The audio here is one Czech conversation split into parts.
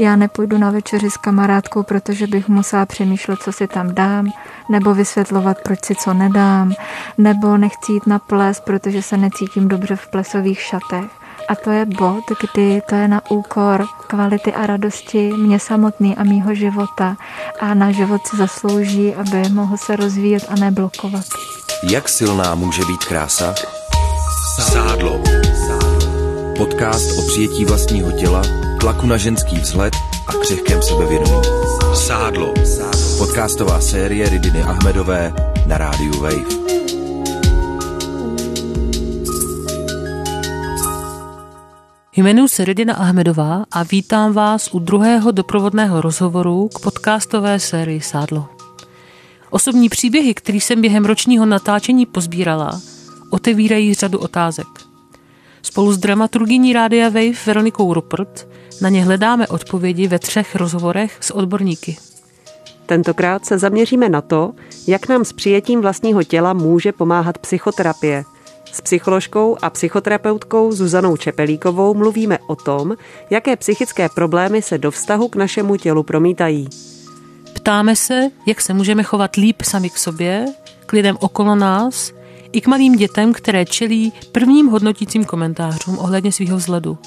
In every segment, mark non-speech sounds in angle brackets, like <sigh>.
Já nepůjdu na večeři s kamarádkou, protože bych musela přemýšlet, co si tam dám, nebo vysvětlovat, proč si co nedám, nebo nechci jít na ples, protože se necítím dobře v plesových šatech. A to je bod, kdy to je na úkor kvality a radosti mě samotný a mýho života. A na život si zaslouží, aby mohl se rozvíjet a neblokovat. Jak silná může být krása? Sádlo. Podcast o přijetí vlastního těla, tlaku na ženský vzhled a křehkém sebevědomí. Sádlo. Podcastová série Ridiny Ahmedové na rádiu Wave. Jmenuji se Redina Ahmedová a vítám vás u druhého doprovodného rozhovoru k podcastové sérii Sádlo. Osobní příběhy, které jsem během ročního natáčení pozbírala, otevírají řadu otázek. Spolu s dramaturgyní Rádia Wave Veronikou Rupert na ně hledáme odpovědi ve třech rozhovorech s odborníky. Tentokrát se zaměříme na to, jak nám s přijetím vlastního těla může pomáhat psychoterapie – s psycholožkou a psychoterapeutkou Zuzanou Čepelíkovou mluvíme o tom, jaké psychické problémy se do vztahu k našemu tělu promítají. Ptáme se, jak se můžeme chovat líp sami k sobě, k lidem okolo nás i k malým dětem, které čelí prvním hodnotícím komentářům ohledně svého vzhledu.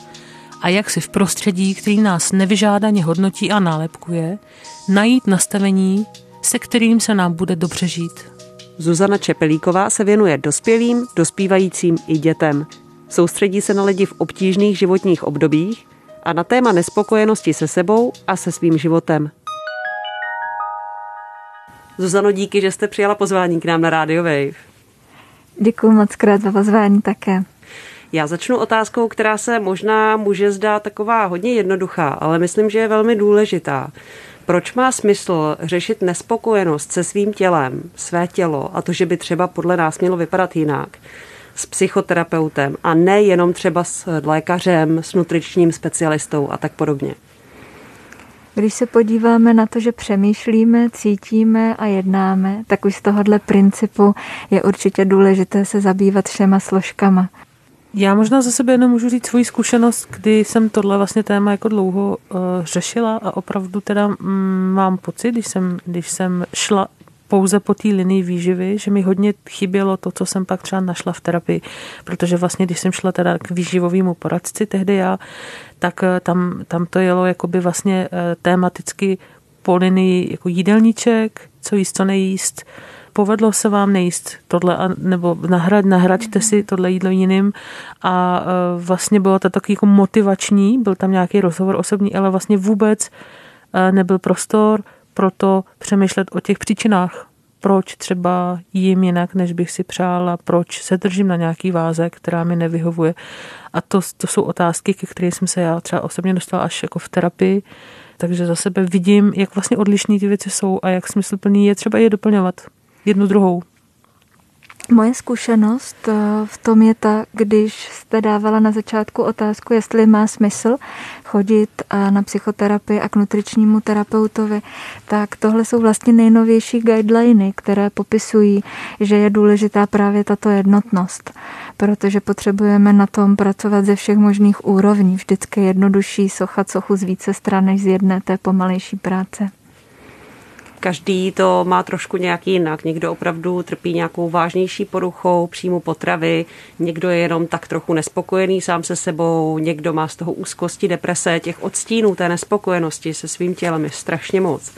A jak si v prostředí, který nás nevyžádaně hodnotí a nálepkuje, najít nastavení, se kterým se nám bude dobře žít. Zuzana Čepelíková se věnuje dospělým, dospívajícím i dětem. Soustředí se na lidi v obtížných životních obdobích a na téma nespokojenosti se sebou a se svým životem. Zuzano, díky, že jste přijala pozvání k nám na Radio Wave. Děkuji moc krát za pozvání také. Já začnu otázkou, která se možná může zdát taková hodně jednoduchá, ale myslím, že je velmi důležitá. Proč má smysl řešit nespokojenost se svým tělem, své tělo a to, že by třeba podle nás mělo vypadat jinak, s psychoterapeutem a ne jenom třeba s lékařem, s nutričním specialistou a tak podobně? Když se podíváme na to, že přemýšlíme, cítíme a jednáme, tak už z tohohle principu je určitě důležité se zabývat všema složkama. Já možná za sebe jenom můžu říct svoji zkušenost, kdy jsem tohle vlastně téma jako dlouho uh, řešila a opravdu teda mm, mám pocit, když jsem, když jsem šla pouze po té linii výživy, že mi hodně chybělo to, co jsem pak třeba našla v terapii, protože vlastně, když jsem šla teda k výživovému poradci tehdy já, tak eh, tam, tam to jelo jakoby vlastně eh, tématicky po linii jako jídelníček, co jíst, co nejíst, povedlo se vám nejíst tohle, nebo nahrad, nahraďte si tohle jídlo jiným? A e, vlastně bylo to taky jako motivační, byl tam nějaký rozhovor osobní, ale vlastně vůbec e, nebyl prostor pro to přemýšlet o těch příčinách, proč třeba jím jinak, než bych si přála, proč se držím na nějaký váze, která mi nevyhovuje. A to, to jsou otázky, ke kterým jsem se já třeba osobně dostala až jako v terapii, takže za sebe vidím, jak vlastně odlišné ty věci jsou a jak smysluplný je třeba je doplňovat jednu druhou. Moje zkušenost eh, v tom je ta, když jste dávala na začátku otázku, jestli má smysl chodit eh, na psychoterapii a k nutričnímu terapeutovi, tak tohle jsou vlastně nejnovější guideliny, které popisují, že je důležitá právě tato jednotnost, protože potřebujeme na tom pracovat ze všech možných úrovní. Vždycky jednodušší sochat sochu z více stran než z jedné té pomalejší práce. Každý to má trošku nějak jinak. Někdo opravdu trpí nějakou vážnější poruchou příjmu potravy, někdo je jenom tak trochu nespokojený sám se sebou, někdo má z toho úzkosti, deprese, těch odstínů té nespokojenosti se svým tělem je strašně moc.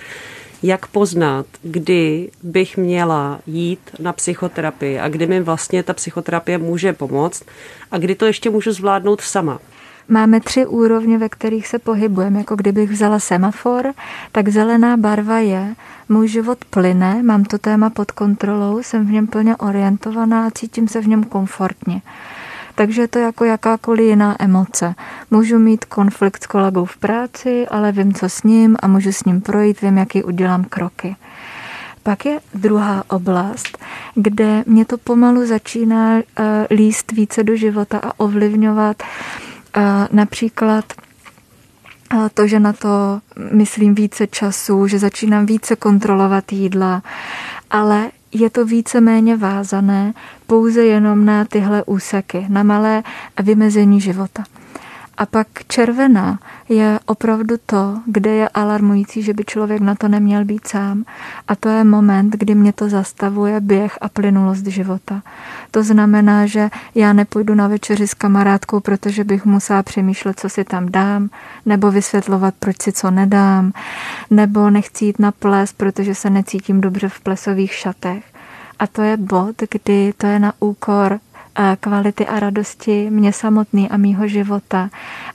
Jak poznat, kdy bych měla jít na psychoterapii a kdy mi vlastně ta psychoterapie může pomoct a kdy to ještě můžu zvládnout sama? Máme tři úrovně, ve kterých se pohybujeme. Jako kdybych vzala semafor, tak zelená barva je, můj život plyne, mám to téma pod kontrolou, jsem v něm plně orientovaná a cítím se v něm komfortně. Takže je to jako jakákoliv jiná emoce. Můžu mít konflikt s kolegou v práci, ale vím, co s ním a můžu s ním projít, vím, jaký udělám kroky. Pak je druhá oblast, kde mě to pomalu začíná eh, líst více do života a ovlivňovat například to, že na to myslím více času, že začínám více kontrolovat jídla, ale je to více méně vázané pouze jenom na tyhle úseky, na malé vymezení života. A pak červená je opravdu to, kde je alarmující, že by člověk na to neměl být sám. A to je moment, kdy mě to zastavuje běh a plynulost života. To znamená, že já nepůjdu na večeři s kamarádkou, protože bych musela přemýšlet, co si tam dám, nebo vysvětlovat, proč si co nedám, nebo nechci jít na ples, protože se necítím dobře v plesových šatech. A to je bod, kdy to je na úkor kvality a radosti mě samotný a mýho života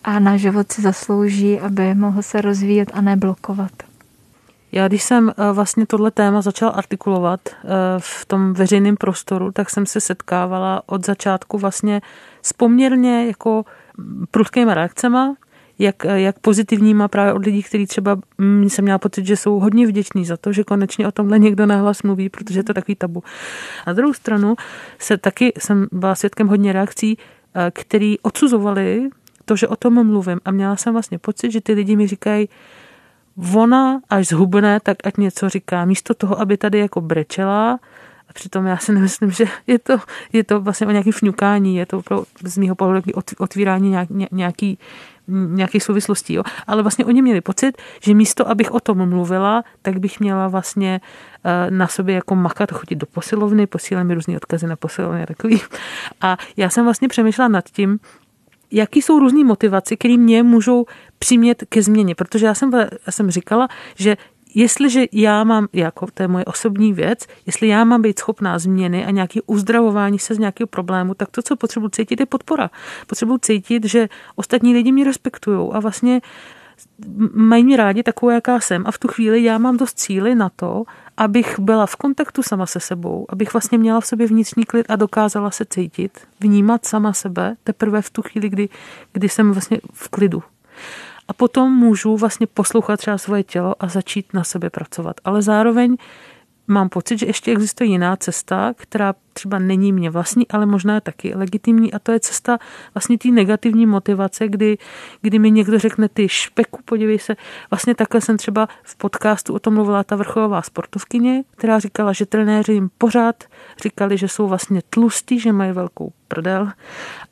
a na život si zaslouží, aby mohl se rozvíjet a neblokovat. Já když jsem eh, vlastně tohle téma začala artikulovat eh, v tom veřejném prostoru, tak jsem se setkávala od začátku vlastně s poměrně jako prudkýma reakcema, jak, jak pozitivníma právě od lidí, kteří třeba mm, jsem měla pocit, že jsou hodně vděční za to, že konečně o tomhle někdo nahlas mluví, protože to je takový tabu. A druhou stranu se taky jsem byla svědkem hodně reakcí, eh, který odsuzovali to, že o tom mluvím. A měla jsem vlastně pocit, že ty lidi mi říkají, ona až zhubne, tak ať něco říká. Místo toho, aby tady jako brečela, a přitom já si nemyslím, že je to, je to vlastně o nějaký fňukání, je to z mého pohledu otvírání nějak, nějaký, nějakých souvislostí. Jo. Ale vlastně oni měli pocit, že místo, abych o tom mluvila, tak bych měla vlastně eh, na sobě jako makat, chodit do posilovny, posílali mi různé odkazy na posilovny a takový. A já jsem vlastně přemýšlela nad tím, jaký jsou různé motivace, které mě můžou přimět ke změně. Protože já jsem, já jsem říkala, že jestliže já mám, jako to je moje osobní věc, jestli já mám být schopná změny a nějaký uzdravování se z nějakého problému, tak to, co potřebuji cítit, je podpora. Potřebuji cítit, že ostatní lidi mě respektují a vlastně mají mě rádi takovou, jaká jsem. A v tu chvíli já mám dost cíly na to, abych byla v kontaktu sama se sebou, abych vlastně měla v sobě vnitřní klid a dokázala se cítit, vnímat sama sebe teprve v tu chvíli, kdy, kdy jsem vlastně v klidu a potom můžu vlastně poslouchat třeba svoje tělo a začít na sebe pracovat. Ale zároveň mám pocit, že ještě existuje jiná cesta, která třeba není mě vlastní, ale možná je taky legitimní a to je cesta vlastně té negativní motivace, kdy, kdy mi někdo řekne ty špeku, podívej se, vlastně takhle jsem třeba v podcastu o tom mluvila ta vrcholová sportovkyně, která říkala, že trenéři jim pořád říkali, že jsou vlastně tlustí, že mají velkou prdel.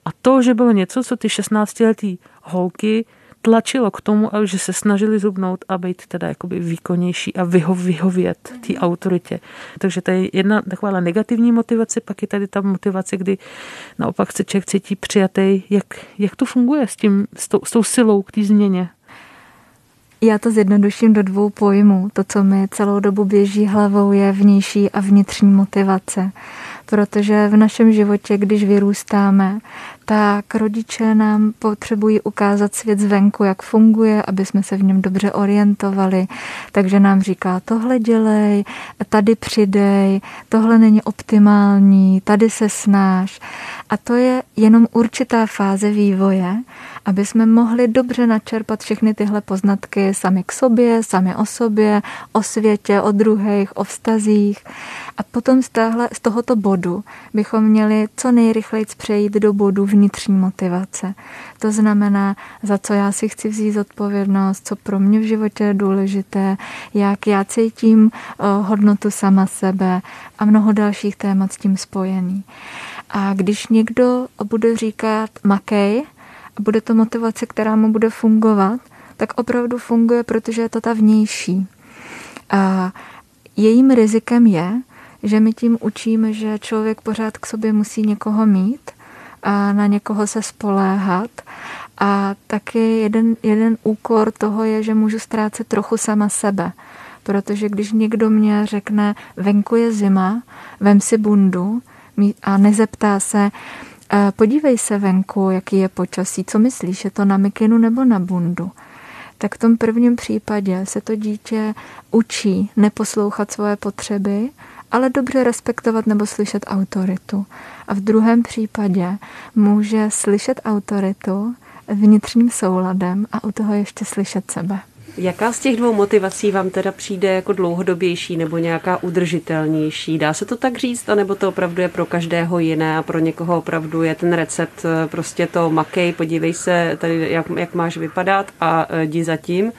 A to, že bylo něco, co ty 16-letý holky tlačilo k tomu, že se snažili zubnout a být teda jakoby výkonnější a vyho, vyhovět té autoritě. Takže to je jedna taková negativní motivace, pak je tady ta motivace, kdy naopak se člověk cítí přijatý. Jak, jak to funguje s, tím, s, tou, s tou silou k té změně? Já to zjednoduším do dvou pojmů. To, co mi celou dobu běží hlavou, je vnější a vnitřní motivace. Protože v našem životě, když vyrůstáme, tak rodiče nám potřebují ukázat svět zvenku, jak funguje, aby jsme se v něm dobře orientovali. Takže nám říká, tohle dělej, tady přidej, tohle není optimální, tady se snáš. A to je jenom určitá fáze vývoje, aby jsme mohli dobře načerpat všechny tyhle poznatky sami k sobě, sami o sobě, o světě, o druhých, o vztazích. A potom z, téhle, z tohoto bodu bychom měli co nejrychleji přejít do bodu vnitřní motivace. To znamená, za co já si chci vzít odpovědnost, co pro mě v životě je důležité, jak já cítím eh, hodnotu sama sebe a mnoho dalších témat s tím spojený. A když někdo bude říkat makej, a bude to motivace, která mu bude fungovat, tak opravdu funguje, protože je to ta vnější. A jejím rizikem je, že my tím učíme, že člověk pořád k sobě musí někoho mít na někoho se spoléhat. A taky jeden, jeden úkor toho je, že můžu ztrácet trochu sama sebe. Protože když někdo mě řekne, venku je zima, vem si bundu a nezeptá se, podívej se venku, jaký je počasí, co myslíš, je to na mikinu nebo na bundu? Tak v tom prvním případě se to dítě učí neposlouchat svoje potřeby ale dobře respektovat nebo slyšet autoritu. A v druhém případě může slyšet autoritu vnitřním souladem a u toho ještě slyšet sebe. Jaká z těch dvou motivací vám teda přijde jako dlouhodobější nebo nějaká udržitelnější? Dá se to tak říct, anebo to opravdu je pro každého jiné a pro někoho opravdu je ten recept eh, prostě to makej, podívej se tady, jak, jak máš vypadat a eh, jdi zatím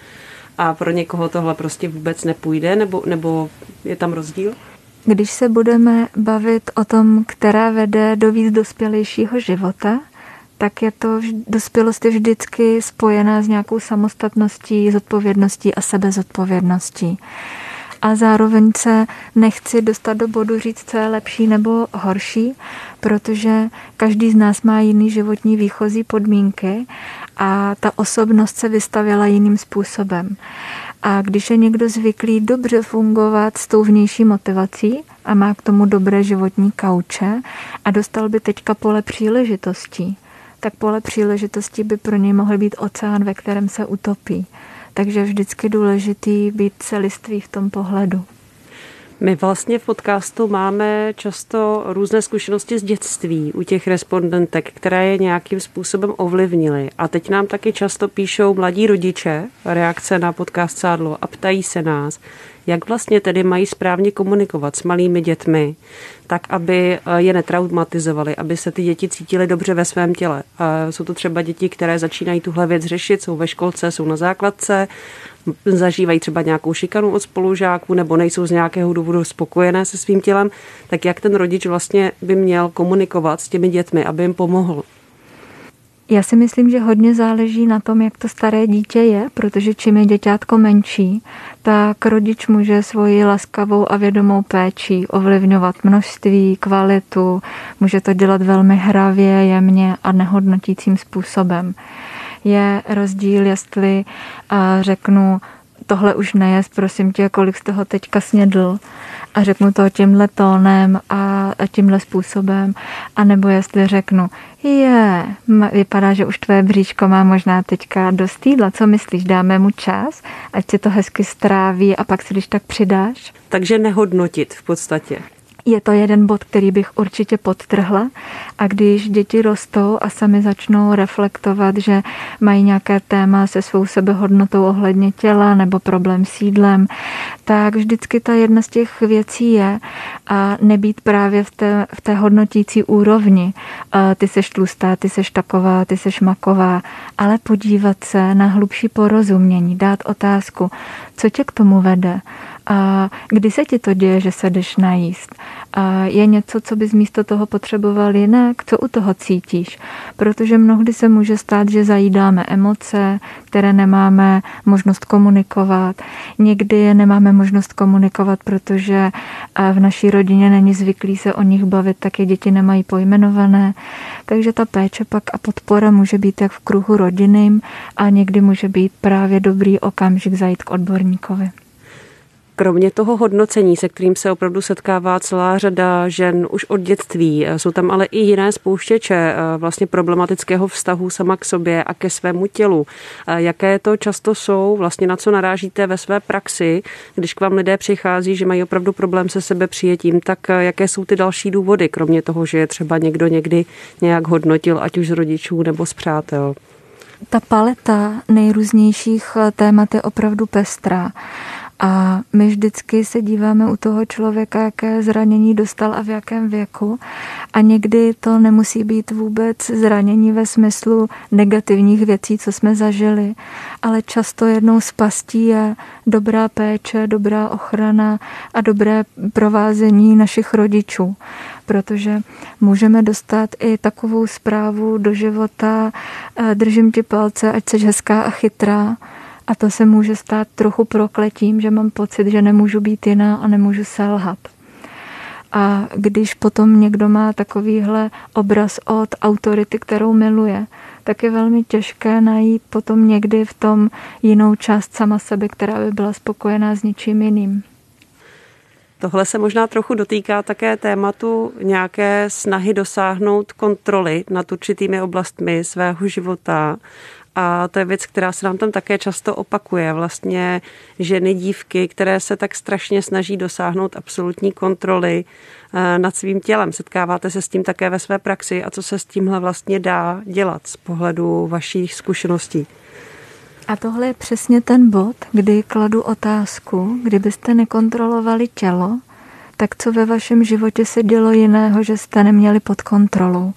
a pro někoho tohle prostě vůbec nepůjde, nebo, nebo je tam rozdíl? Když se budeme bavit o tom, která vede do víc dospělejšího života, tak je to dospělost je vždycky spojená s nějakou samostatností, zodpovědností a sebezodpovědností. A zároveň se nechci dostat do bodu říct, co je lepší nebo horší, protože každý z nás má jiný životní výchozí podmínky a ta osobnost se vystavěla jiným způsobem. A když je někdo zvyklý dobře fungovat s tou vnější motivací a má k tomu dobré životní kauče a dostal by teďka pole příležitostí, tak pole příležitostí by pro něj mohl být oceán, ve kterém se utopí. Takže vždycky důležitý být celistvý v tom pohledu. My vlastně v podcastu máme často různé zkušenosti z dětství u těch respondentek, které je nějakým způsobem ovlivnily. A teď nám taky často píšou mladí rodiče reakce na podcast Sádlo a ptají se nás, jak vlastně tedy mají správně komunikovat s malými dětmi, tak aby eh, je netraumatizovali, aby se ty děti cítily dobře ve svém těle. Jsou to třeba děti, které začínají tuhle věc řešit, jsou ve školce, jsou na základce, zažívají třeba nějakou šikanu od spolužáků nebo nejsou z nějakého důvodu spokojené se svým tělem, tak jak ten rodič vlastně by měl komunikovat s těmi dětmi, aby jim pomohl? Já si myslím, že hodně záleží na tom, jak to staré dítě je, protože čím je děťátko menší, tak rodič může svoji laskavou a vědomou péči ovlivňovat množství, kvalitu, může to dělat velmi hravě, jemně a nehodnotícím způsobem. Je rozdíl, jestli řeknu, tohle už nejest, prosím tě, kolik z toho teďka snědl? A řeknu to tímhle tónem a tímhle způsobem, a nebo jestli řeknu, je, vypadá, že už tvoje bříško má možná teďka dost jídla, co myslíš, dáme mu čas, ať se to hezky stráví a pak si když tak přidáš? Takže nehodnotit v podstatě je to jeden bod, který bych určitě podtrhla. A když děti rostou a sami začnou reflektovat, že mají nějaké téma se svou sebehodnotou ohledně těla nebo problém s jídlem, tak vždycky ta jedna z těch věcí je a nebýt právě v té, v té hodnotící úrovni. Ty seš tlustá, ty seš taková, ty seš maková, ale podívat se na hlubší porozumění, dát otázku, co tě k tomu vede, a kdy se ti to děje, že se jdeš najíst? A je něco, co bys místo toho potřeboval jinak? Co u toho cítíš? Protože mnohdy se může stát, že zajídáme emoce, které nemáme možnost komunikovat. Někdy je nemáme možnost komunikovat, protože v naší rodině není zvyklý se o nich bavit, tak je děti nemají pojmenované. Takže ta péče pak a podpora může být jak v kruhu rodinným a někdy může být právě dobrý okamžik zajít k odborníkovi. Kromě toho hodnocení, se kterým se opravdu setkává celá řada žen už od dětství, eh, jsou tam ale i jiné spouštěče eh, vlastně problematického vztahu sama k sobě a ke svému tělu. Eh, jaké to často jsou, vlastně na co narážíte ve své praxi, když k vám lidé přichází, že mají opravdu problém se sebe přijetím, tak jaké jsou ty další důvody, kromě toho, že je třeba někdo někdy nějak hodnotil, ať už z rodičů nebo z přátel? Ta paleta nejrůznějších témat je opravdu pestrá. A my vždycky se díváme u toho člověka, jaké zranění dostal a v jakém věku. A někdy to nemusí být vůbec zranění ve smyslu negativních věcí, co jsme zažili, ale často jednou z pastí je dobrá péče, dobrá ochrana a dobré provázení našich rodičů protože můžeme dostat i takovou zprávu do života, eh, držím ti palce, ať jsi hezká a chytrá, a to se může stát trochu prokletím, že mám pocit, že nemůžu být jiná a nemůžu selhat. A když potom někdo má takovýhle obraz od autority, kterou miluje, tak je velmi těžké najít potom někdy v tom jinou část sama sebe, která by byla spokojená s něčím jiným. Tohle se možná trochu dotýká také tématu nějaké snahy dosáhnout kontroly nad určitými oblastmi svého života a to je věc, která se nám tam také často opakuje. Vlastně ženy, dívky, které se tak strašně snaží dosáhnout absolutní kontroly eh, nad svým tělem. Setkáváte se s tím také ve své praxi a co se s tímhle vlastně dá dělat z pohledu vašich zkušeností? A tohle je přesně ten bod, kdy kladu otázku, kdybyste nekontrolovali tělo, tak co ve vašem životě se dělo jiného, že jste neměli pod kontrolou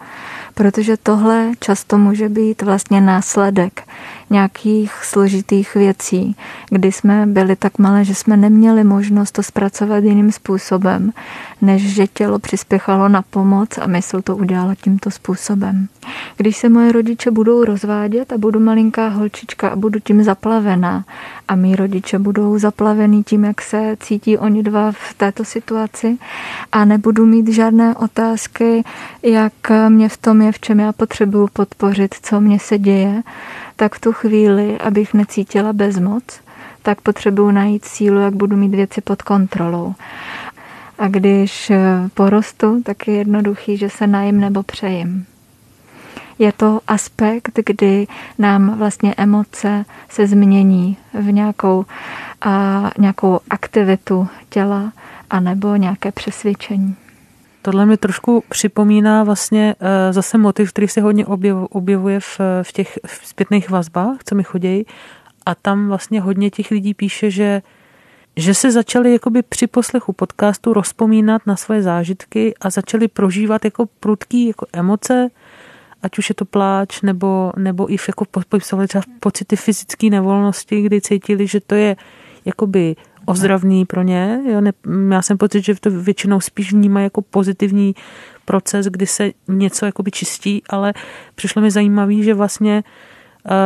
protože tohle často může být vlastně následek nějakých složitých věcí, kdy jsme byli tak malé, že jsme neměli možnost to zpracovat jiným způsobem, než že tělo přispěchalo na pomoc a mysl to udělala tímto způsobem. Když se moje rodiče budou rozvádět a budu malinká holčička a budu tím zaplavená a mý rodiče budou zaplavený tím, jak se cítí oni dva v této situaci a nebudu mít žádné otázky, jak mě v tom je, v čem já potřebuju podpořit, co mě se děje, tak v tu chvíli, abych necítila bezmoc, tak potřebuju najít sílu, jak budu mít věci pod kontrolou. A když porostu, tak je jednoduchý, že se najím nebo přejím. Je to aspekt, kdy nám vlastně emoce se změní v nějakou, a, nějakou aktivitu těla anebo nějaké přesvědčení. Tohle mi trošku připomíná vlastně uh, zase motiv, který se hodně objevuje v, v těch zpětných vazbách, co mi chodí. A tam vlastně hodně těch lidí píše, že že se začali jakoby při poslechu podcastu rozpomínat na svoje zážitky a začali prožívat jako prudký jako emoce, ať už je to pláč, nebo, nebo i jako popisovali třeba pocity fyzické nevolnosti, kdy cítili, že to je jakoby ozdravný pro ně. Jo, ne, já jsem pocit, že to většinou spíš vnímají jako pozitivní proces, kdy se něco jakoby čistí, ale přišlo mi zajímavý, že vlastně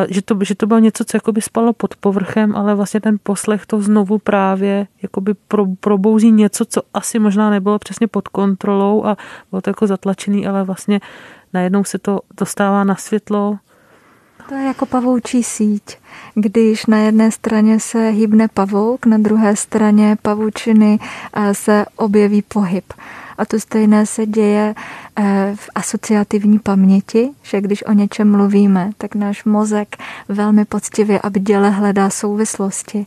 že to, že to bylo něco, co jakoby spalo pod povrchem, ale vlastně ten poslech to znovu právě jakoby pro, probouzí něco, co asi možná nebylo přesně pod kontrolou a bylo to jako zatlačený, ale vlastně najednou se to dostává na světlo. To je jako pavoučí síť. Když na jedné straně se hýbne pavouk, na druhé straně pavučiny se objeví pohyb. A to stejné se děje eh, v asociativní paměti, že když o něčem mluvíme, tak náš mozek velmi poctivě a bděle hledá souvislosti.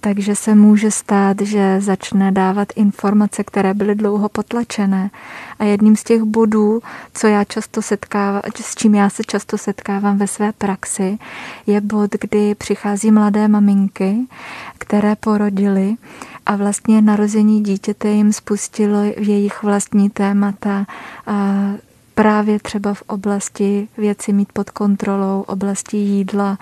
Takže se může stát, že začne dávat informace, které byly dlouho potlačené. A jedním z těch bodů, co já často setkávám, s čím já se často setkávám ve své praxi, je bod, kdy přichází mladé maminky, které porodily a vlastně narození dítěte jim spustilo v jejich vlastní témata právě třeba v oblasti věci mít pod kontrolou, oblasti jídla.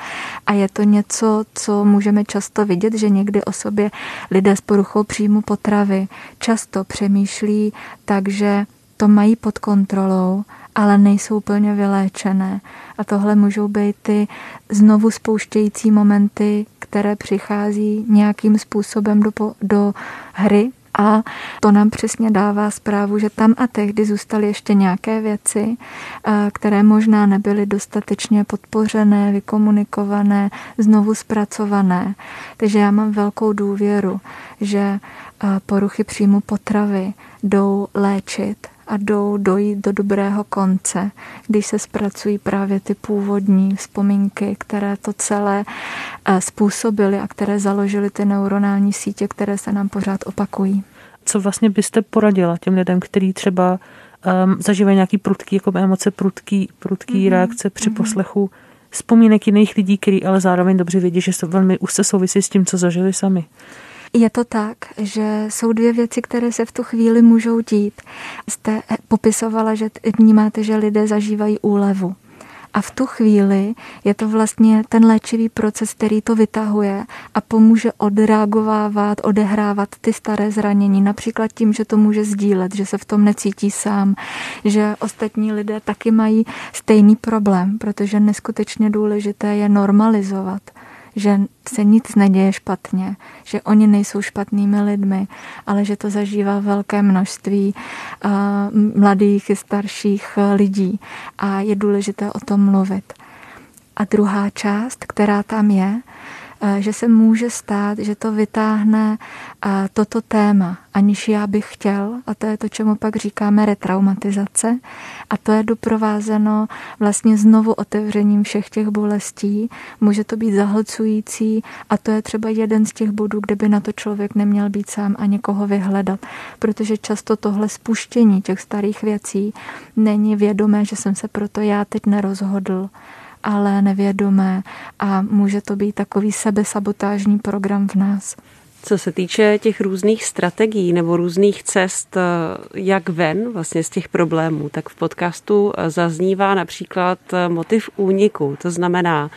A je to něco, co můžeme často vidět, že někdy o sobě lidé s poruchou příjmu potravy často přemýšlí takže to mají pod kontrolou, ale nejsou plně vyléčené. A tohle můžou být ty znovu spouštějící momenty, které přichází nějakým způsobem do, do hry a to nám přesně dává zprávu, že tam a tehdy zůstaly ještě nějaké věci, které možná nebyly dostatečně podpořené, vykomunikované, znovu zpracované. Takže já mám velkou důvěru, že poruchy příjmu potravy jdou léčit a jdou dojít do dobrého konce, když se zpracují právě ty původní vzpomínky, které to celé eh, způsobily a které založily ty neuronální sítě, které se nám pořád opakují. Co vlastně byste poradila těm lidem, kteří třeba um, zažívají nějaký prudký jako emoce, prudký, prudký mm-hmm. reakce při mm-hmm. poslechu vzpomínek jiných lidí, který ale zároveň dobře vědí, že se velmi úzce souvisí s tím, co zažili sami. Je to tak, že jsou dvě věci, které se v tu chvíli můžou dít. Jste popisovala, že vnímáte, že lidé zažívají úlevu. A v tu chvíli je to vlastně ten léčivý proces, který to vytahuje a pomůže odreagovávat, odehrávat ty staré zranění. Například tím, že to může sdílet, že se v tom necítí sám, že ostatní lidé taky mají stejný problém, protože neskutečně důležité je normalizovat že se nic neděje špatně, že oni nejsou špatnými lidmi, ale že to zažívá velké množství uh, mladých i starších uh, lidí a je důležité o tom mluvit. A druhá část, která tam je, Eh, že se může stát, že to vytáhne eh, toto téma, aniž já bych chtěl, a to je to, čemu pak říkáme retraumatizace, a to je doprovázeno vlastně znovu otevřením všech těch bolestí. Může to být zahlcující a to je třeba jeden z těch bodů, kde by na to člověk neměl být sám a někoho vyhledat, protože často tohle spuštění těch starých věcí není vědomé, že jsem se proto já teď nerozhodl ale nevědomé a může to být takový sebesabotážní program v nás. Co se týče těch různých strategií nebo různých cest, eh, jak ven vlastně z těch problémů, tak v podcastu eh, zaznívá například eh, motiv úniku. To znamená,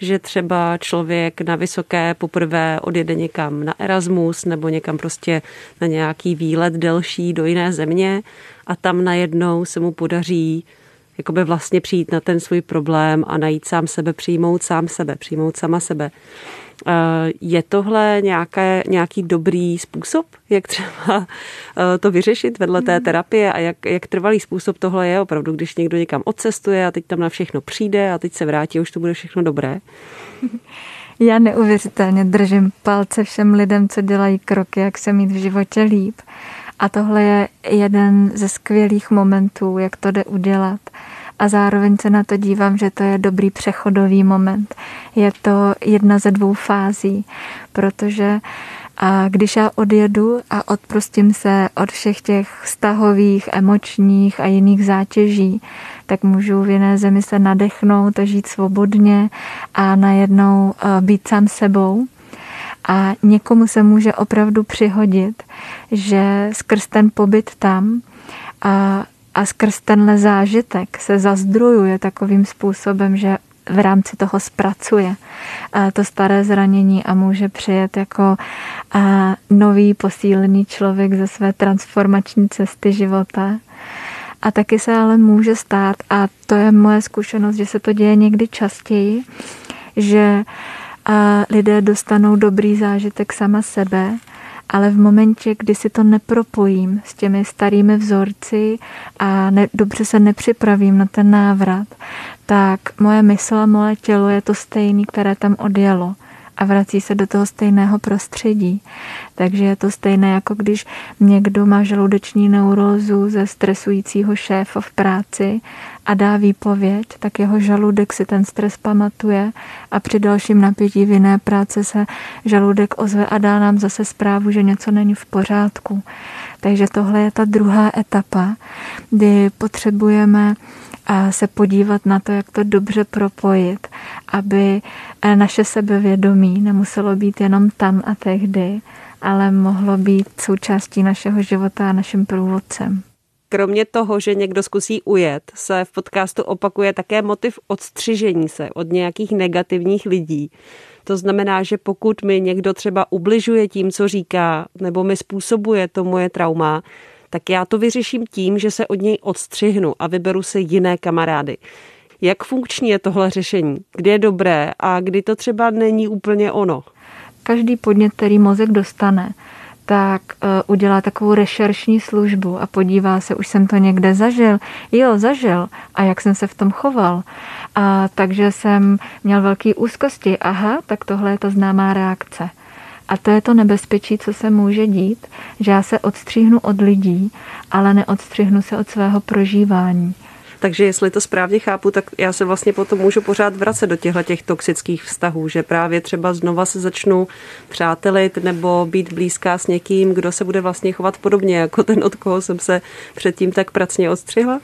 že třeba člověk na vysoké poprvé odjede někam na Erasmus nebo někam prostě na nějaký výlet delší do jiné země a tam najednou se mu podaří jakoby vlastně přijít na ten svůj problém a najít sám sebe, přijmout sám sebe, přijmout sama sebe. Eh, je tohle nějaké, nějaký dobrý způsob, jak třeba eh, to vyřešit vedle té hmm. terapie a jak, jak trvalý způsob tohle je opravdu, když někdo někam odcestuje a teď tam na všechno přijde a teď se vrátí už to bude všechno dobré? <laughs> Já neuvěřitelně držím palce všem lidem, co dělají kroky, jak se mít v životě líp. A tohle je jeden ze skvělých momentů, jak to jde udělat a zároveň se na to dívám, že to je dobrý přechodový moment. Je to jedna ze dvou fází, protože a když já odjedu a odprostím se od všech těch vztahových, emočních a jiných zátěží, tak můžu v jiné zemi se nadechnout a žít svobodně a najednou být sám sebou. A někomu se může opravdu přihodit, že skrz ten pobyt tam a a skrz tenhle zážitek se zazdrojuje takovým způsobem, že v rámci toho zpracuje to staré zranění a může přijet jako nový posílený člověk ze své transformační cesty života. A taky se ale může stát, a to je moje zkušenost, že se to děje někdy častěji, že lidé dostanou dobrý zážitek sama sebe, ale v momentě, kdy si to nepropojím s těmi starými vzorci a ne, dobře se nepřipravím na ten návrat, tak moje mysl a moje tělo je to stejný, které tam odjelo a vrací se do toho stejného prostředí. Takže je to stejné, jako když někdo má žaludeční neurózu ze stresujícího šéfa v práci a dá výpověď, tak jeho žaludek si ten stres pamatuje a při dalším napětí v jiné práce se žaludek ozve a dá nám zase zprávu, že něco není v pořádku. Takže tohle je ta druhá etapa, kdy potřebujeme se podívat na to, jak to dobře propojit, aby eh, naše sebevědomí nemuselo být jenom tam a tehdy, ale mohlo být součástí našeho života a naším průvodcem. Kromě toho, že někdo zkusí ujet, se v podcastu opakuje také motiv odstřižení se od nějakých negativních lidí. To znamená, že pokud mi někdo třeba ubližuje tím, co říká, nebo mi způsobuje to moje trauma, tak já to vyřeším tím, že se od něj odstřihnu a vyberu si jiné kamarády. Jak funkční je tohle řešení? Kdy je dobré a kdy to třeba není úplně ono? Každý podnět, který mozek dostane, tak uh, udělá takovou rešeršní službu a podívá se, už jsem to někde zažil. Jo, zažil. A jak jsem se v tom choval. A takže jsem měl velký úzkosti. Aha, tak tohle je ta známá reakce. A to je to nebezpečí, co se může dít, že já se odstříhnu od lidí, ale neodstřihnu se od svého prožívání. Takže jestli to správně chápu, tak já se vlastně potom můžu pořád vracet do těchto těch toxických vztahů, že právě třeba znova se začnu přátelit nebo být blízká s někým, kdo se bude vlastně chovat podobně jako ten, od koho jsem se předtím tak pracně odstřihla?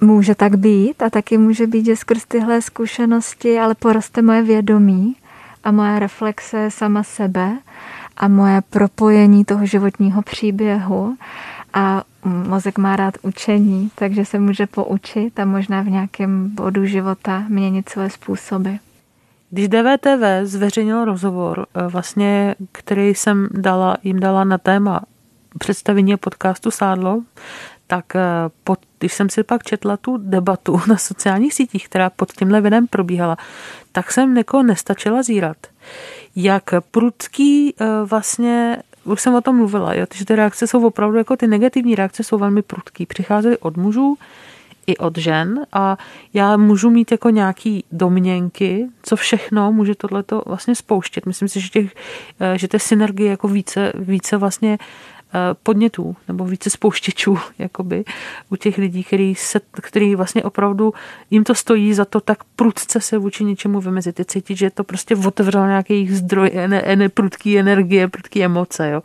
Může tak být a taky může být, že skrz tyhle zkušenosti ale poroste moje vědomí a moje reflexe sama sebe a moje propojení toho životního příběhu a mozek má rád učení, takže se může poučit a možná v nějakém bodu života měnit své způsoby. Když DVTV zveřejnil rozhovor, eh, vlastně, který jsem dala, jim dala na téma představení podcastu Sádlo, tak eh, pod, když jsem si pak četla tu debatu <laughs> na sociálních sítích, která pod tímhle videem probíhala, tak jsem jako nestačila zírat. Jak prudký eh, vlastně už jsem o tom mluvila, jo, že ty reakce jsou opravdu jako ty negativní reakce jsou velmi prudký. Přicházely od mužů i od žen a já můžu mít jako nějaký domněnky, co všechno může tohleto vlastně spouštět. Myslím si, že, těch, eh, že té synergie jako více, více vlastně podnětů nebo více spouštěčů <laughs> jakoby, u těch lidí, který, se, který vlastně opravdu jim to stojí za to tak prudce se vůči něčemu vymezit. Je cítit, že to prostě otevřelo nějaký jejich zdroj ne, ne, prudký energie, prudký emoce. Jo.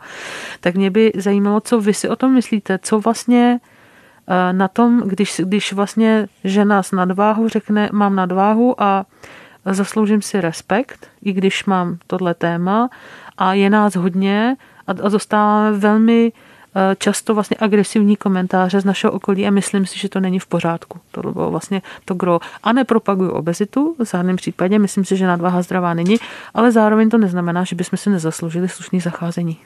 Tak mě by zajímalo, co vy si o tom myslíte, co vlastně eh, na tom, když, když vlastně žena s nadváhu řekne, mám nadváhu a zasloužím si respekt, i když mám tohle téma a je nás hodně, a, a dostáváme velmi eh, často vlastně agresivní komentáře z našeho okolí a myslím si, že to není v pořádku. To bylo vlastně to gro. A nepropaguju obezitu v žádném případě, myslím si, že nadváha zdravá není, ale zároveň to neznamená, že bychom si nezasloužili slušný zacházení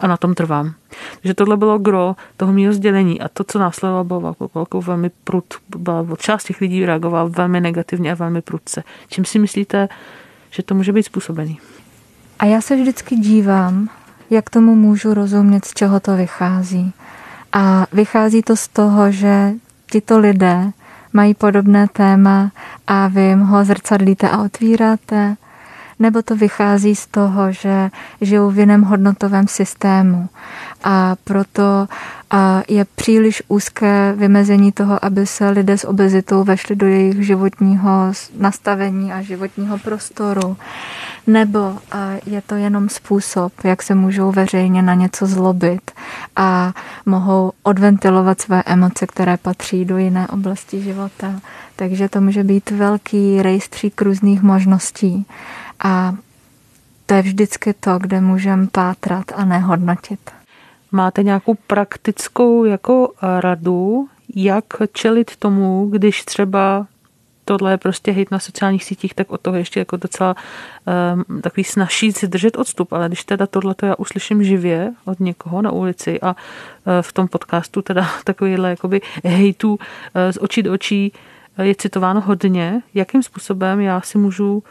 a na tom trvám. Takže tohle bylo gro toho mého sdělení a to, co následovalo, bylo velkou velmi prud. Byla, část těch lidí reagoval velmi negativně a velmi prudce. Čím si myslíte, že to může být způsobený? A já se vždycky dívám, jak tomu můžu rozumět, z čeho to vychází. A vychází to z toho, že tito lidé mají podobné téma a vy jim ho zrcadlíte a otvíráte, nebo to vychází z toho, že žijou v jiném hodnotovém systému a proto je příliš úzké vymezení toho, aby se lidé s obezitou vešli do jejich životního nastavení a životního prostoru. Nebo je to jenom způsob, jak se můžou veřejně na něco zlobit a mohou odventilovat své emoce, které patří do jiné oblasti života. Takže to může být velký rejstřík různých možností. A to je vždycky to, kde můžeme pátrat a nehodnotit. Máte nějakou praktickou jako radu, jak čelit tomu, když třeba tohle je prostě hejt na sociálních sítích, tak od toho ještě jako docela um, takový snaží si držet odstup, ale když teda tohle to já uslyším živě od někoho na ulici a uh, v tom podcastu teda <laughs> takovýhle jakoby hejtu uh, z očí do očí uh, je citováno hodně, jakým způsobem já si můžu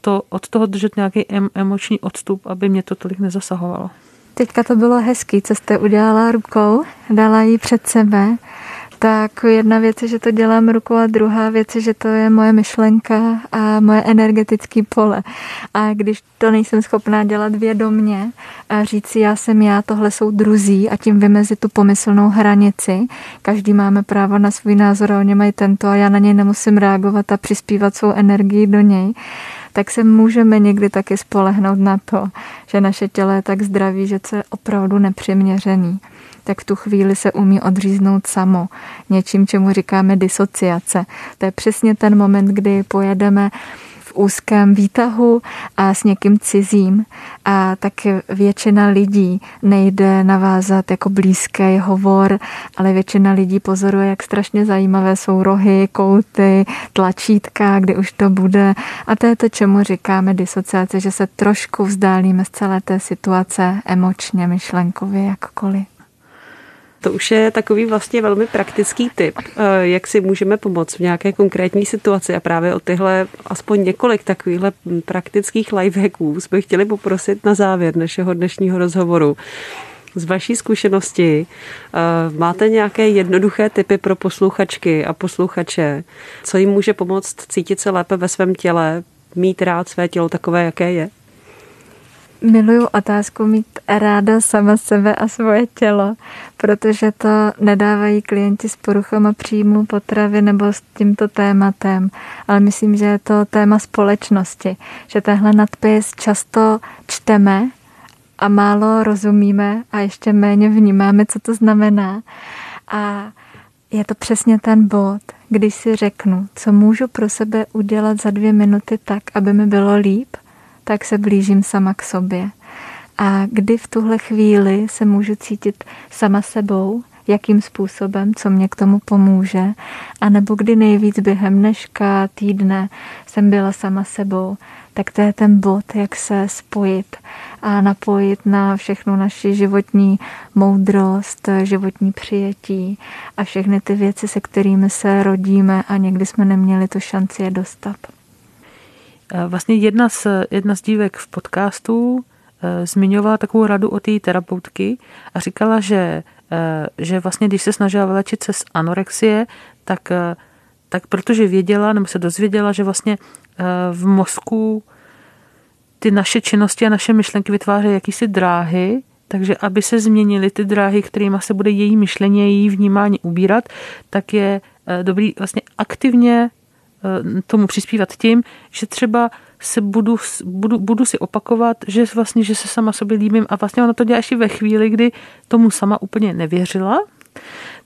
to, od toho držet nějaký em, emoční odstup, aby mě to tolik nezasahovalo. Teďka to bylo hezký, co jste udělala rukou, dala ji před sebe. Tak jedna věc je, že to dělám rukou a druhá věc je, že to je moje myšlenka a moje energetické pole. A když to nejsem schopná dělat vědomně a říct si, já jsem já, tohle jsou druzí a tím vymezit tu pomyslnou hranici. Každý máme právo na svůj názor a oni mají tento a já na něj nemusím reagovat a přispívat svou energii do něj tak se můžeme někdy taky spolehnout na to, že naše tělo je tak zdraví, že to je opravdu nepřiměřený tak v tu chvíli se umí odříznout samo něčím, čemu říkáme disociace. To je přesně ten moment, kdy pojedeme úzkém výtahu a s někým cizím a tak většina lidí nejde navázat jako blízký hovor, ale většina lidí pozoruje, jak strašně zajímavé jsou rohy, kouty, tlačítka, kdy už to bude a to je to, čemu říkáme disociace, že se trošku vzdálíme z celé té situace emočně, myšlenkově, jakkoliv. To už je takový vlastně velmi praktický tip, eh, jak si můžeme pomoct v nějaké konkrétní situaci a právě o tyhle aspoň několik takovýchhle praktických lifehacků jsme chtěli poprosit na závěr našeho dnešního rozhovoru. Z vaší zkušenosti eh, máte nějaké jednoduché typy pro posluchačky a posluchače, co jim může pomoct cítit se lépe ve svém těle, mít rád své tělo takové, jaké je? Miluju otázku mít ráda sama sebe a svoje tělo, protože to nedávají klienti s poruchama příjmu potravy nebo s tímto tématem, ale myslím, že je to téma společnosti, že tenhle nadpis často čteme a málo rozumíme a ještě méně vnímáme, co to znamená. A je to přesně ten bod, když si řeknu, co můžu pro sebe udělat za dvě minuty tak, aby mi bylo líp – tak se blížím sama k sobě. A kdy v tuhle chvíli se můžu cítit sama sebou, jakým způsobem, co mě k tomu pomůže, a nebo kdy nejvíc během dneška, týdne jsem byla sama sebou, tak to je ten bod, jak se spojit a napojit na všechnu naši životní moudrost, životní přijetí a všechny ty věci, se kterými se rodíme a někdy jsme neměli tu šanci je dostat. Eh, vlastně jedna z, jedna z dívek v podcastu eh, zmiňovala takovou radu od té terapeutky a říkala, že, eh, že vlastně když se snažila vylečit se z anorexie, tak, tak protože věděla nebo se dozvěděla, že vlastně v mozku ty naše činnosti a naše myšlenky vytvářejí jakýsi dráhy, takže aby se změnily ty dráhy, kterými se bude její myšlení a její vnímání ubírat, tak je dobrý vlastně aktivně tomu přispívat tím, že třeba se budu, budu, budu si opakovat, že vlastně, že se sama sobě líbím a vlastně ona to dělá ještě ve chvíli, kdy tomu sama úplně nevěřila,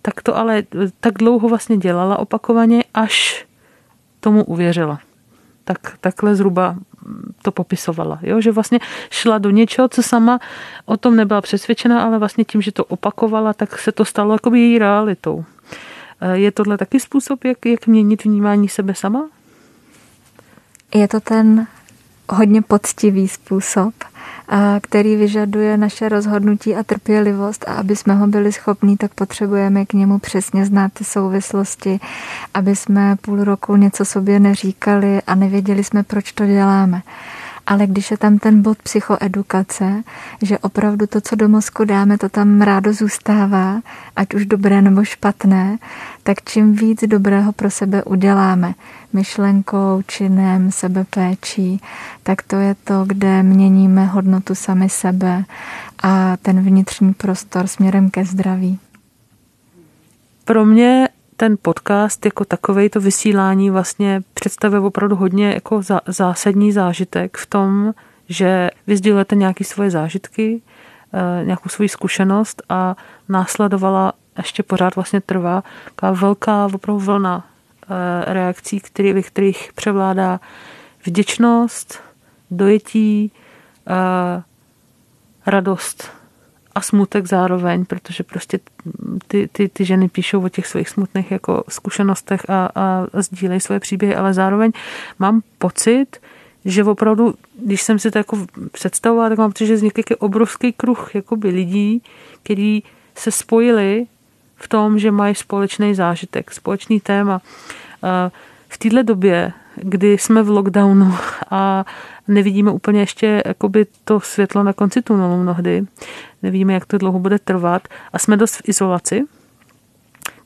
tak to ale tak dlouho vlastně dělala opakovaně, až tomu uvěřila. tak takhle zhruba to popisovala. Jo? Že vlastně šla do něčeho, co sama o tom nebyla přesvědčena, ale vlastně tím, že to opakovala, tak se to stalo jakoby její realitou. Eh, je tohle taky způsob, jak, jak měnit vnímání sebe sama? Je to ten hodně poctivý způsob, který vyžaduje naše rozhodnutí a trpělivost a aby jsme ho byli schopní, tak potřebujeme k němu přesně znát ty souvislosti, aby jsme půl roku něco sobě neříkali a nevěděli jsme, proč to děláme. Ale když je tam ten bod psychoedukace, že opravdu to, co do mozku dáme, to tam rádo zůstává, ať už dobré nebo špatné, tak čím víc dobrého pro sebe uděláme, myšlenkou, činem, sebepéčí, tak to je to, kde měníme hodnotu sami sebe a ten vnitřní prostor směrem ke zdraví. Pro mě ten podcast jako takový, to vysílání vlastně představuje opravdu hodně jako zásadní zážitek v tom, že vy sdílete nějaké svoje zážitky, eh, nějakou svoji zkušenost a následovala ještě pořád vlastně trvá taková velká opravdu vlna eh, reakcí, který, ve kterých převládá vděčnost, dojetí, eh, radost a smutek zároveň, protože prostě ty, ty, ty ženy píšou o těch svých smutných jako zkušenostech a, a sdílejí svoje příběhy, ale zároveň mám pocit, že opravdu, když jsem si to jako představovala, tak mám pocit, že vznikl obrovský kruh jakoby lidí, kteří se spojili v tom, že mají společný zážitek, společný téma. V této době, kdy jsme v lockdownu a nevidíme úplně ještě jakoby to světlo na konci tunelu mnohdy, nevíme, jak to dlouho bude trvat. A jsme dost v izolaci,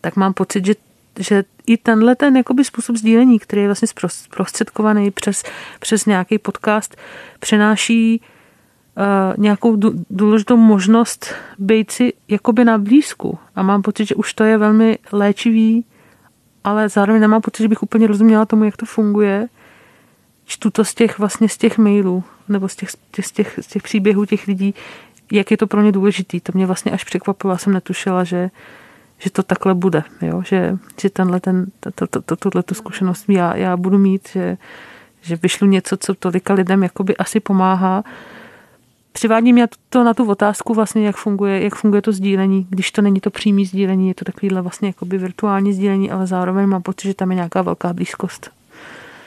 tak mám pocit, že že i tenhle ten jakoby způsob sdílení, který je vlastně zprostředkovaný přes, přes nějaký podcast, přenáší uh, nějakou důležitou možnost být si jakoby na blízku. A mám pocit, že už to je velmi léčivý, ale zároveň nemám pocit, že bych úplně rozuměla tomu, jak to funguje. Čtu to z těch vlastně z těch mailů, nebo z těch, z těch, z těch příběhů těch lidí, jak je to pro ně důležitý. To mě vlastně až překvapilo, já jsem netušila, že, že to takhle bude, jo? že, že tenhle, ten, to, to, to, tohle tu zkušenost já, já budu mít, že, že vyšlu něco, co tolika lidem jakoby asi pomáhá. Přivádím mě to na tu otázku vlastně, jak funguje, jak funguje to sdílení, když to není to přímý sdílení, je to takovýhle vlastně jakoby virtuální sdílení, ale zároveň mám pocit, že tam je nějaká velká blízkost.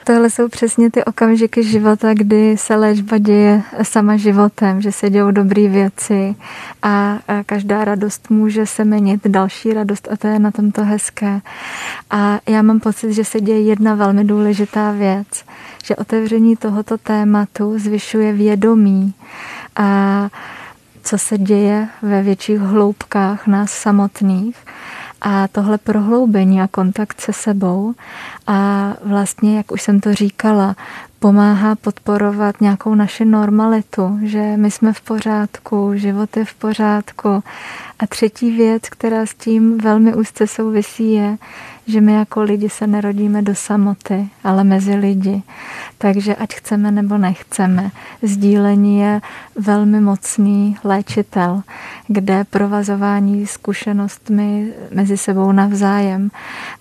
Tohle jsou přesně ty okamžiky života, kdy se léčba děje sama životem, že se dějou dobré věci a každá radost může semenit další radost a to je na tomto hezké. A já mám pocit, že se děje jedna velmi důležitá věc, že otevření tohoto tématu zvyšuje vědomí a co se děje ve větších hloubkách nás samotných a tohle prohloubení a kontakt se sebou a vlastně, jak už jsem to říkala, pomáhá podporovat nějakou naši normalitu, že my jsme v pořádku, život je v pořádku. A třetí věc, která s tím velmi úzce souvisí, je, že my jako lidi se nerodíme do samoty, ale mezi lidi. Takže ať chceme nebo nechceme, sdílení je velmi mocný léčitel, kde provazování zkušenostmi mezi sebou navzájem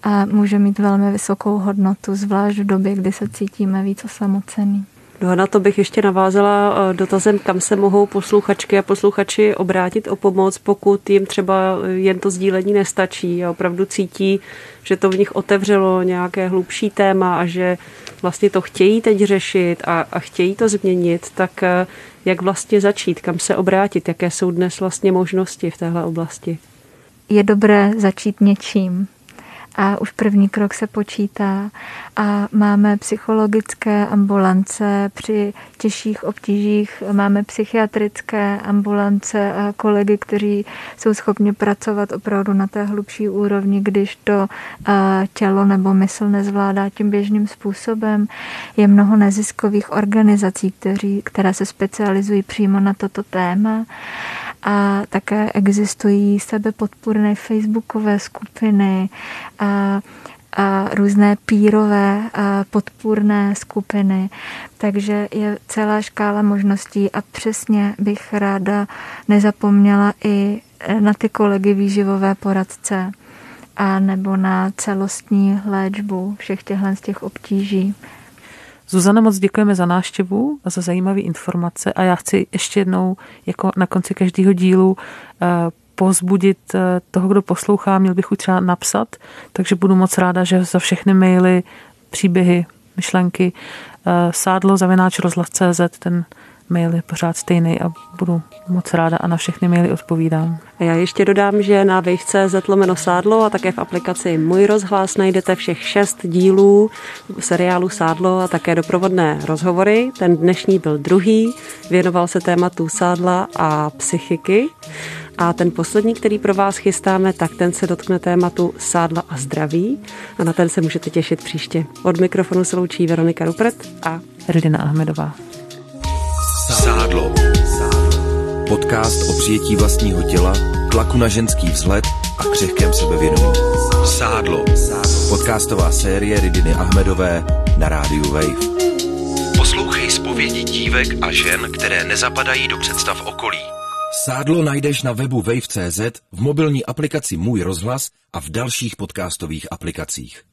a může mít velmi vysokou hodnotu, zvlášť v době, kdy se cítíme víc osamocený. No a na to bych ještě navázala eh, dotazem, kam se mohou posluchačky a posluchači obrátit o pomoc, pokud jim třeba jen to sdílení nestačí a opravdu cítí, že to v nich otevřelo nějaké hlubší téma a že vlastně to chtějí teď řešit a, a chtějí to změnit, tak eh, jak vlastně začít, kam se obrátit, jaké jsou dnes vlastně možnosti v téhle oblasti? Je dobré začít něčím, a už první krok se počítá a máme psychologické ambulance při těžších obtížích, máme psychiatrické ambulance a kolegy, kteří jsou schopni pracovat opravdu na té hlubší úrovni, když to tělo nebo mysl nezvládá tím běžným způsobem. Je mnoho neziskových organizací, které se specializují přímo na toto téma a také existují sebepodpůrné facebookové skupiny a, a různé pírové a podpůrné skupiny. Takže je celá škála možností a přesně bych ráda nezapomněla i na ty kolegy výživové poradce a nebo na celostní léčbu všech těchto z těch obtíží. Zuzana, moc děkujeme za náštěvu a za zajímavé informace. A já chci ještě jednou jako na konci každého dílu eh, pozbudit eh, toho, kdo poslouchá, měl bych už třeba napsat, takže budu moc ráda, že za všechny maily, příběhy, myšlenky sádlo zavináč rozhlas.cz, ten mail je pořád stejný a budu moc ráda a na všechny maily odpovídám. Já ještě dodám, že na wave.cz lomeno sádlo a také v aplikaci Můj rozhlas najdete všech šest dílů seriálu Sádlo a také doprovodné rozhovory. Ten dnešní byl druhý, věnoval se tématu sádla a psychiky. A ten poslední, který pro vás chystáme, tak ten se dotkne tématu sádla a zdraví a na ten se můžete těšit příště. Od mikrofonu se loučí Veronika Rupert a Ridina Ahmedová. Sádlo. Podcast o přijetí vlastního těla, tlaku na ženský vzhled a křehkém sebevědomí. Sádlo. Podcastová série Ridiny Ahmedové na rádiu Wave. Poslouchej zpovědi dívek a žen, které nezapadají do představ okolí. Sádlo najdeš na webu wave.cz, v mobilní aplikaci Můj rozhlas a v dalších podcastových aplikacích.